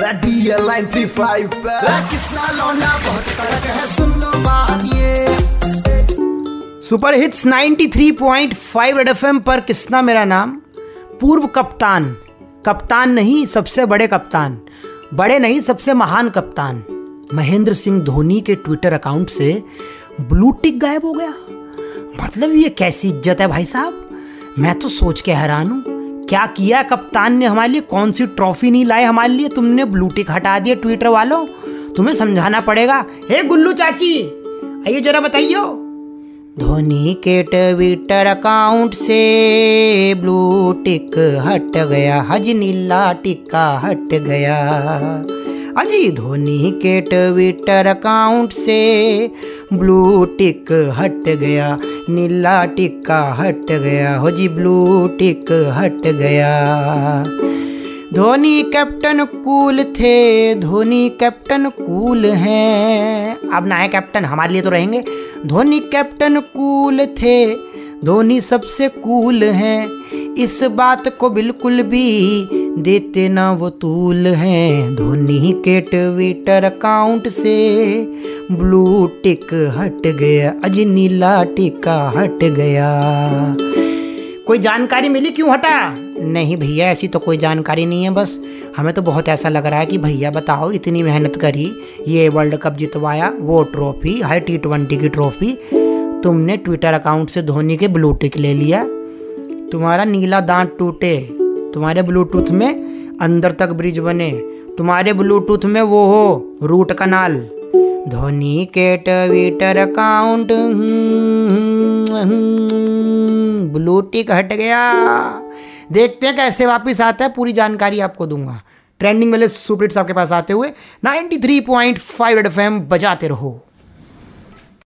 DL line three five Kisna लौंडा बहुत कड़क है सुन लो बात ये सुपर हिट्स 93.5 रेड एफएम पर किसना मेरा नाम पूर्व कप्तान कप्तान नहीं सबसे बड़े कप्तान बड़े नहीं सबसे महान कप्तान महेंद्र सिंह धोनी के ट्विटर अकाउंट से ब्लू टिक गायब हो गया मतलब ये कैसी इज़्ज़त है भाई साहब मैं तो सोच के हैरान हूँ क्या किया कप्तान ने हमारे लिए? कौन सी ट्रॉफी नहीं लाई हमारे लिए? तुमने ब्लू टिक हटा दिया ट्विटर वालों। तुम्हें समझाना पड़ेगा। हे गुल्लू चाची, आइए जरा बताइयो। धोनी के ट्विटर अकाउंट से ब्लू टिक हट गया हज नीला टिक्का हट गया। अजी, धोनी के ट्विटर अकाउंट से ब्लू टिक हट गया। नीला टिक्का हट गया हो जी ब्लू टिक हट गया। धोनी कैप्टन कूल थे, धोनी कैप्टन कूल हैं। अब ना है कैप्टन हमारे लिए तो रहेंगे। धोनी कैप्टन कूल थे, धोनी सबसे कूल हैं। इस बात को बिल्कुल भी देते ना वो तूल हैं। धोनी के ट्विटर अकाउंट से ब्लू टिक हट गया अज नीला टिका हट गया। कोई जानकारी मिली क्यों हटा? नहीं भैया, ऐसी तो कोई जानकारी नहीं है बस। हमें तो बहुत ऐसा लग रहा है कि भैया बताओ, इतनी मेहनत करी, ये वर्ल्ड कप जितवाया, वो ट्रॉफी हाई टी ट्वेंटी की ट्रॉफी, तुमने ट्विटर अकाउंट से धोनी के ब्लू टिक ले लिया। तुम्हारा नीला दांत टूटे, तुम्हारे ब्लूटूथ में अंदर तक ब्रिज बने, तुम्हारे ब्लूटूथ में वो हो रूट कनाल धोनी के ट्विटर अकाउंट ब्लू टिक हट गया। देखते हैं कैसे वापस आता है, पूरी जानकारी आपको दूँगा। ट्रेंडिंग वाले सुपर हिट्स के पास आते हुए 93.5 थ्री पॉइंट बजाते रहो।